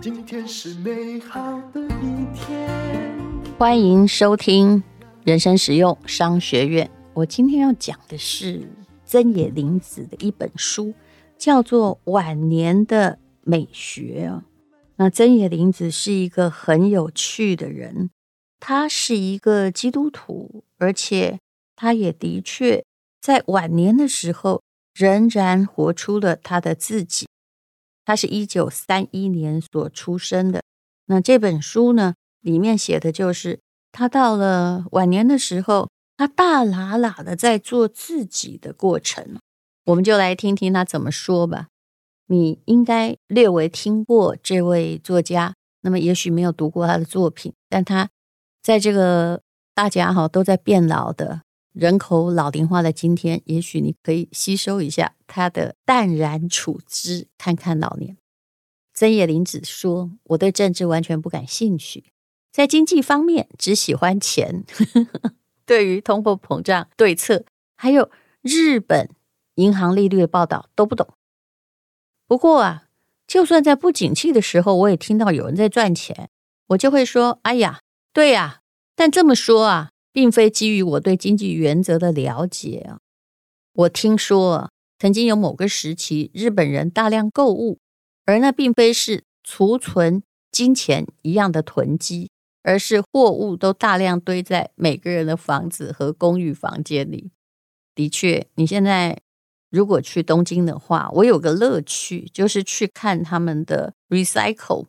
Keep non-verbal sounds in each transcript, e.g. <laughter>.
今天是美好的一天。欢迎收听人生实用商学院。我今天要讲的是真野林子的一本书，叫做《晚年的美学》啊。那真野林子是一个很有趣的人，他是一个基督徒，而且他也的确在晚年的时候仍然活出了他的自己。他是一九三一年所出生的。那这本书呢，里面写的就是他到了晚年的时候，他大喇喇的在做自己的过程。我们就来听听他怎么说吧。你应该略微听过这位作家，那么也许没有读过他的作品，但他在这个大家哈都在变老的人口老龄化的今天，也许你可以吸收一下他的淡然处之，看看老年。增野林子说：“我对政治完全不感兴趣，在经济方面只喜欢钱，<laughs> 对于通货膨胀对策，还有日本银行利率的报道都不懂。”不过啊，就算在不景气的时候，我也听到有人在赚钱，我就会说：“哎呀，对呀。”但这么说啊，并非基于我对经济原则的了解啊。我听说，曾经有某个时期，日本人大量购物，而那并非是储存金钱一样的囤积，而是货物都大量堆在每个人的房子和公寓房间里。的确，你现在。如果去东京的话，我有个乐趣，就是去看他们的 recycle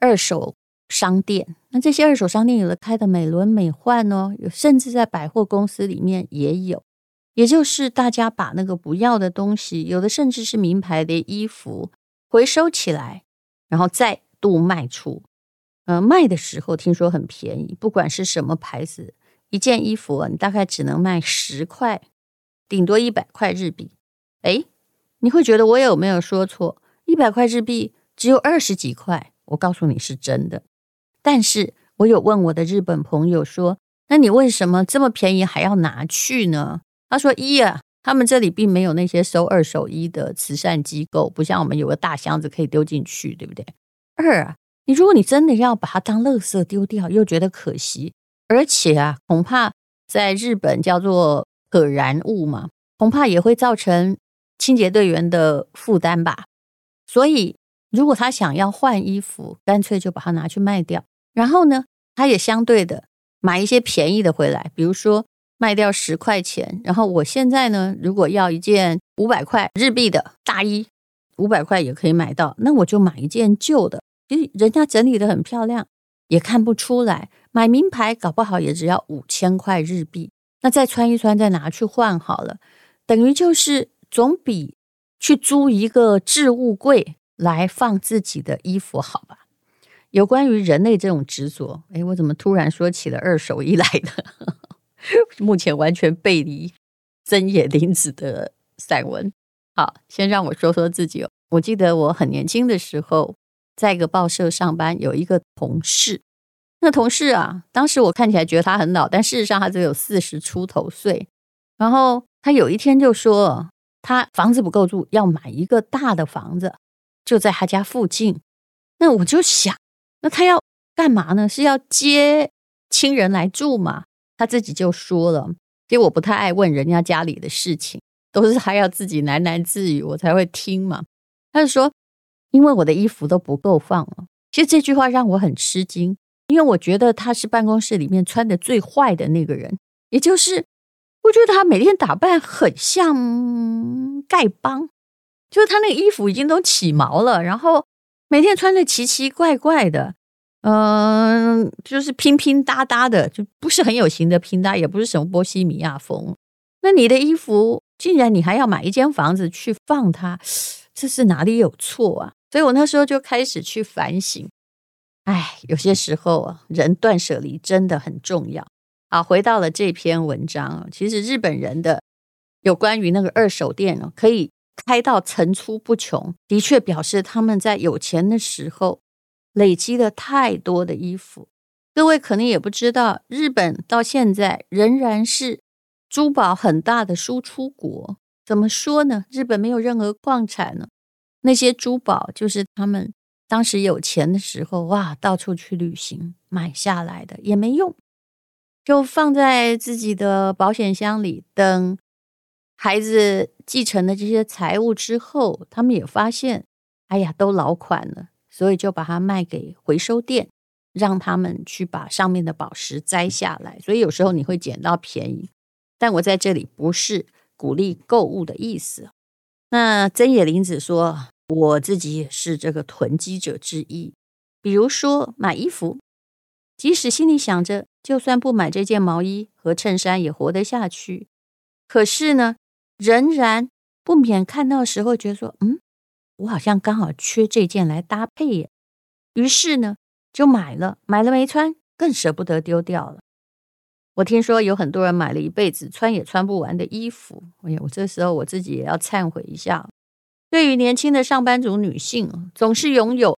二手商店。那这些二手商店有的开的美轮美奂哦，有甚至在百货公司里面也有。也就是大家把那个不要的东西，有的甚至是名牌的衣服，回收起来，然后再度卖出。呃，卖的时候听说很便宜，不管是什么牌子，一件衣服你大概只能卖十块，顶多一百块日币。哎，你会觉得我有没有说错？一百块日币只有二十几块，我告诉你是真的。但是我有问我的日本朋友说：“那你为什么这么便宜还要拿去呢？”他说：“一啊，他们这里并没有那些收二手衣的慈善机构，不像我们有个大箱子可以丢进去，对不对？二啊，你如果你真的要把它当垃圾丢掉，又觉得可惜，而且啊，恐怕在日本叫做可燃物嘛，恐怕也会造成。”清洁队员的负担吧，所以如果他想要换衣服，干脆就把它拿去卖掉。然后呢，他也相对的买一些便宜的回来，比如说卖掉十块钱。然后我现在呢，如果要一件五百块日币的大衣，五百块也可以买到，那我就买一件旧的，其实人家整理的很漂亮，也看不出来。买名牌搞不好也只要五千块日币，那再穿一穿，再拿去换好了，等于就是。总比去租一个置物柜来放自己的衣服好吧？有关于人类这种执着，哎，我怎么突然说起了二手衣来的？<laughs> 目前完全背离真野林子的散文。好，先让我说说自己哦。我记得我很年轻的时候，在一个报社上班，有一个同事。那同事啊，当时我看起来觉得他很老，但事实上他只有四十出头岁。然后他有一天就说。他房子不够住，要买一个大的房子，就在他家附近。那我就想，那他要干嘛呢？是要接亲人来住吗？他自己就说了，因为我不太爱问人家家里的事情，都是他要自己喃喃自语，我才会听嘛。他就说，因为我的衣服都不够放了。其实这句话让我很吃惊，因为我觉得他是办公室里面穿的最坏的那个人，也就是。我觉得他每天打扮很像丐帮，就是他那个衣服已经都起毛了，然后每天穿的奇奇怪怪的，嗯、就是拼拼搭搭的，就不是很有型的拼搭，也不是什么波西米亚风。那你的衣服，竟然你还要买一间房子去放它，这是哪里有错啊？所以我那时候就开始去反省，哎，有些时候啊，人断舍离真的很重要。好，回到了这篇文章。其实日本人的有关于那个二手店哦，可以开到层出不穷，的确表示他们在有钱的时候累积了太多的衣服。各位可能也不知道，日本到现在仍然是珠宝很大的输出国，怎么说呢？日本没有任何矿产呢，那些珠宝就是他们当时有钱的时候，哇，到处去旅行买下来的，也没用，就放在自己的保险箱里，等孩子继承了这些财物之后，他们也发现，哎呀，都老款了，所以就把它卖给回收店。让他们去把上面的宝石摘下来，所以有时候你会捡到便宜。但我在这里不是鼓励购物的意思。那真野林子说，我自己也是这个囤积者之一。比如说买衣服，即使心里想着，就算不买这件毛衣和衬衫也活得下去，可是呢，仍然不免看到时候觉得说，嗯，我好像刚好缺这件来搭配耶。于是呢。就买了，买了没穿，更舍不得丢掉了。我听说有很多人买了一辈子穿也穿不完的衣服。哎呀，我这时候我自己也要忏悔一下。对于年轻的上班族女性，总是拥有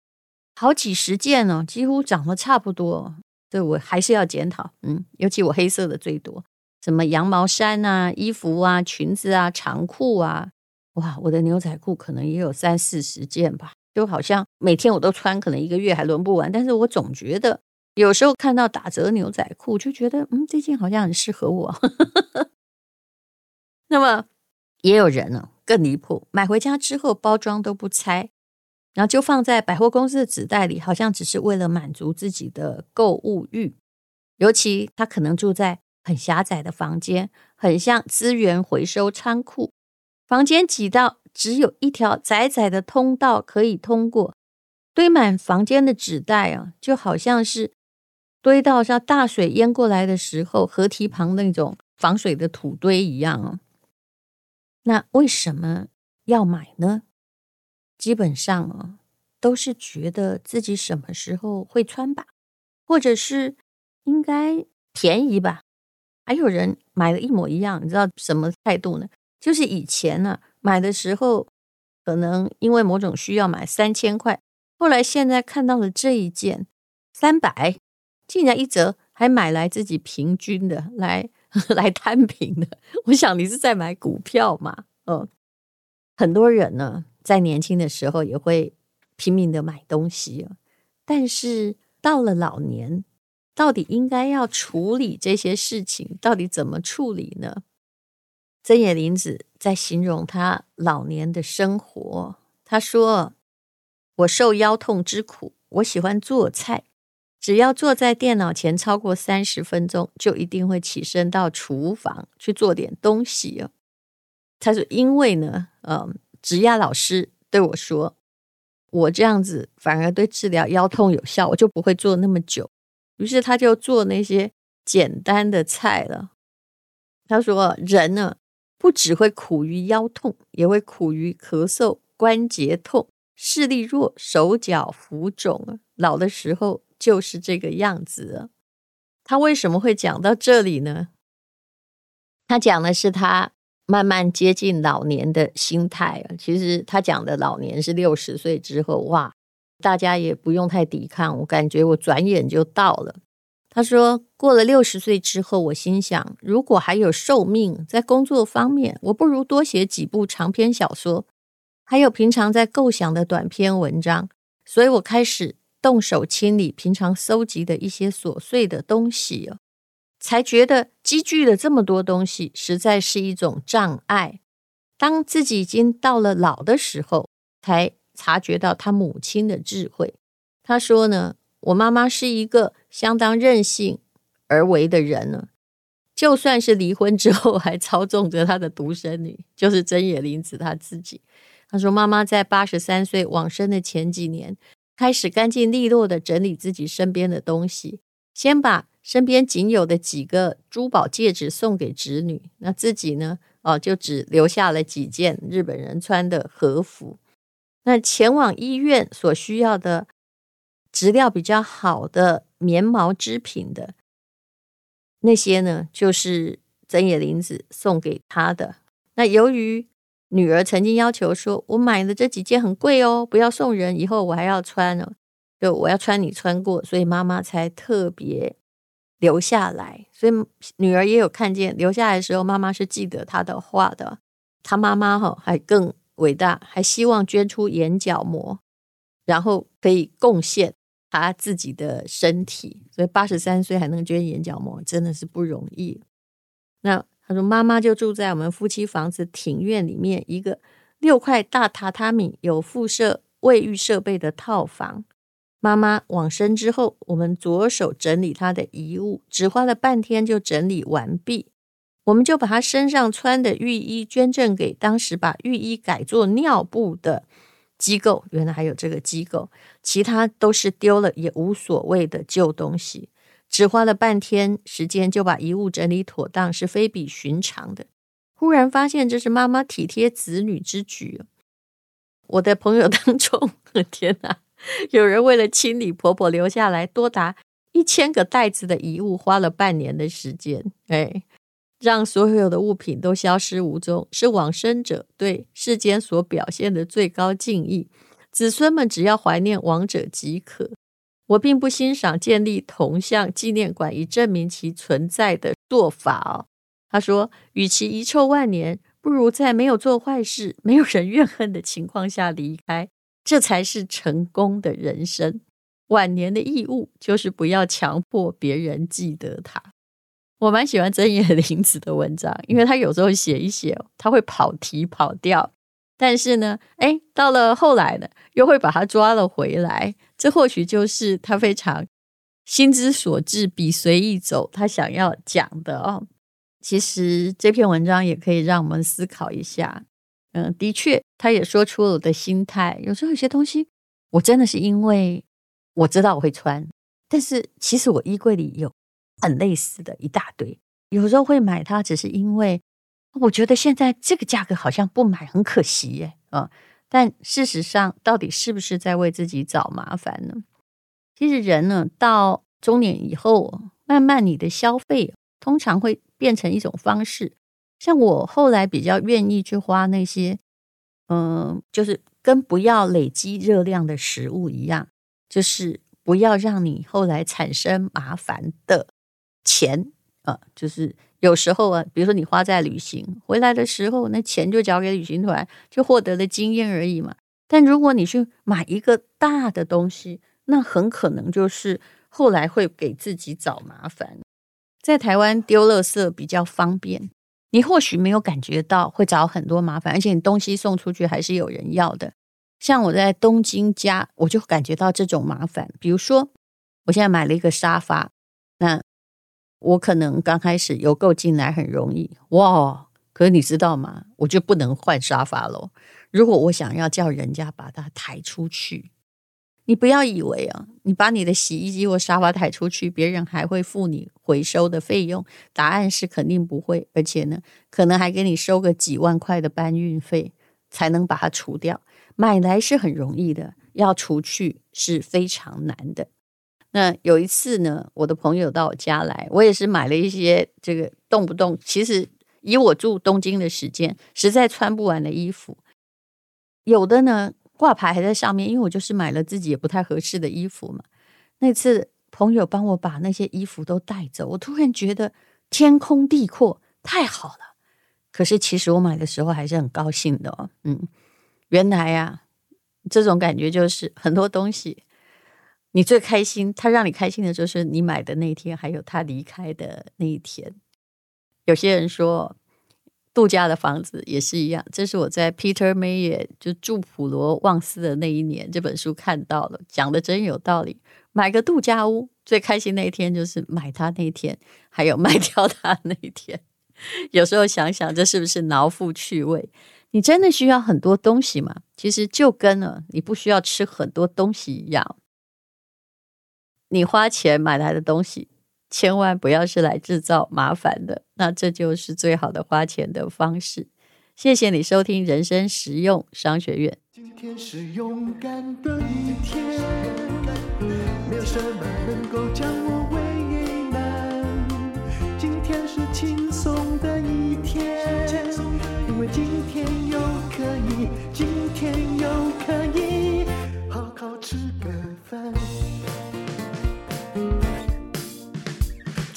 好几十件呢，几乎长得差不多。这我还是要检讨。嗯，尤其我黑色的最多，什么羊毛衫啊、衣服啊、裙子啊、长裤啊，哇，我的牛仔裤可能也有三四十件吧。就好像每天我都穿，可能一个月还轮不完。但是我总觉得有时候看到打折牛仔裤，就觉得嗯，这件好像很适合我。<laughs> 那么也有人呢，更离谱，买回家之后包装都不拆，然后就放在百货公司的纸袋里，好像只是为了满足自己的购物欲。尤其他可能住在很狭窄的房间，很像资源回收仓库，房间挤到。只有一条窄窄的通道可以通过，堆满房间的纸袋啊，就好像是堆到像大水淹过来的时候河堤旁那种防水的土堆一样哦。那为什么要买呢？基本上啊，都是觉得自己什么时候会穿吧，或者是应该便宜吧。还有人买了一模一样，你知道什么态度呢？就是以前呢。买的时候，可能因为某种需要买三千块，后来现在看到了这一件三百，竟然一折还买来自己平均的来 <laughs> 来摊平的。我想你是在买股票嘛？嗯，很多人呢在年轻的时候也会拼命的买东西，但是到了老年，到底应该要处理这些事情，到底怎么处理呢？真野林子在形容他老年的生活。他说：“我受腰痛之苦，我喜欢做菜。只要坐在电脑前超过三十分钟，就一定会起身到厨房去做点东西。”他说：“因为呢，嗯，职涯老师对我说，我这样子反而对治疗腰痛有效，我就不会做那么久。于是他就做那些简单的菜了。”他说：“人呢？”不只会苦于腰痛，也会苦于咳嗽、关节痛、视力弱、手脚浮肿。老的时候就是这个样子。他为什么会讲到这里呢？他讲的是他慢慢接近老年的心态。其实他讲的老年是六十岁之后，哇，大家也不用太抵抗。我感觉我转眼就到了。他说：“过了六十岁之后，我心想，如果还有寿命，在工作方面，我不如多写几部长篇小说，还有平常在构想的短篇文章。所以我开始动手清理平常搜集的一些琐碎的东西，才觉得积聚了这么多东西，实在是一种障碍。当自己已经到了老的时候，才察觉到他母亲的智慧。他说呢。”我妈妈是一个相当任性而为的人呢，就算是离婚之后，还操纵着她的独生女，就是真野林子她自己。她说，妈妈在八十三岁往生的前几年，开始干净利落的整理自己身边的东西，先把身边仅有的几个珠宝戒指送给侄女，那自己呢，哦，就只留下了几件日本人穿的和服。那前往医院所需要的。质量比较好的棉毛织品的那些呢，就是真野林子送给他的。那由于女儿曾经要求说：“我买的这几件很贵哦，不要送人，以后我还要穿哦，就我要穿你穿过，所以妈妈才特别留下来。所以女儿也有看见留下来的时候，妈妈是记得她的话的。她妈妈哈还更伟大，还希望捐出眼角膜，然后可以贡献他自己的身体。所以八十三岁还能捐眼角膜，真的是不容易。那他说，妈妈就住在我们夫妻房子庭院里面一个六块大榻榻米、有附设卫浴设备的套房。妈妈往生之后，我们着手整理她的遗物，只花了半天就整理完毕。我们就把他身上穿的浴衣捐赠给当时把浴衣改做尿布的机构。原来还有这个机构，其他都是丢了也无所谓的旧东西。只花了半天时间就把遗物整理妥当，是非比寻常的。忽然发现这是妈妈体贴子女之举。我的朋友当中，<laughs> 天哪！有人为了清理婆婆留下来多达一千个袋子的遗物，花了半年的时间，哎，让所有的物品都消失无踪，是往生者对世间所表现的最高敬意。子孙们只要怀念亡者即可。我并不欣赏建立铜像纪念馆以证明其存在的做法哦。他说，与其遗臭万年，不如在没有做坏事、没有人怨恨的情况下离开。这才是成功的人生。晚年的义务就是不要强迫别人记得他。我蛮喜欢真野林子的文章，因为他有时候写一写，他会跑题跑掉，但是呢，哎，到了后来呢，又会把他抓了回来。这或许就是他非常心之所至，笔随意走，他想要讲的哦。其实这篇文章也可以让我们思考一下。嗯，的确，他也说出了我的心态。有时候有些东西，我真的是因为我知道我会穿，但是其实我衣柜里有很类似的一大堆。有时候会买它，只是因为我觉得现在这个价格好像不买很可惜耶。啊，但事实上，到底是不是在为自己找麻烦呢？其实人呢，到中年以后，慢慢你的消费通常会变成一种方式。像我后来比较愿意去花那些，嗯，就是跟不要累积热量的食物一样，就是不要让你后来产生麻烦的钱啊，就是有时候啊，比如说你花在旅行回来的时候，那钱就交给旅行团，就获得了经验而已嘛。但如果你去买一个大的东西，那很可能就是后来会给自己找麻烦。在台湾丢垃圾比较方便。你或许没有感觉到会找很多麻烦，而且你东西送出去还是有人要的。像我在东京家，我就感觉到这种麻烦。比如说，我现在买了一个沙发，那我可能刚开始邮购进来很容易，哇！可是你知道吗？我就不能换沙发喽。如果我想要叫人家把它抬出去。你不要以为啊，你把你的洗衣机或沙发抬出去，别人还会付你回收的费用？答案是肯定不会，而且呢，可能还给你收个几万块的搬运费，才能把它除掉。买来是很容易的，要除去是非常难的。那有一次呢，我的朋友到我家来，我也是买了一些这个动不动，其实以我住东京的时间，实在穿不完的衣服，有的呢。挂牌还在上面，因为我就是买了自己也不太合适的衣服嘛。那次朋友帮我把那些衣服都带走，我突然觉得天空地阔，太好了。可是其实我买的时候还是很高兴的哦。嗯，原来呀，这种感觉就是很多东西，你最开心，他让你开心的就是你买的那一天，还有他离开的那一天。有些人说。度假的房子也是一样，这是我在 Peter Mayer 就住普罗旺斯的那一年这本书看到了，讲的真有道理。买个度假屋最开心那一天就是买它那一天，还有卖掉它那一天。有时候想想，这是不是挠腹趣味？你真的需要很多东西吗？其实就跟了你不需要吃很多东西一样，你花钱买来的东西。千万不要是来制造麻烦的，那这就是最好的花钱的方式。谢谢你收听人生实用商学院。今天是勇敢的一天，没有什么能够将我为难。今天是轻松的一天，因为今天又可以，今天又可以好好吃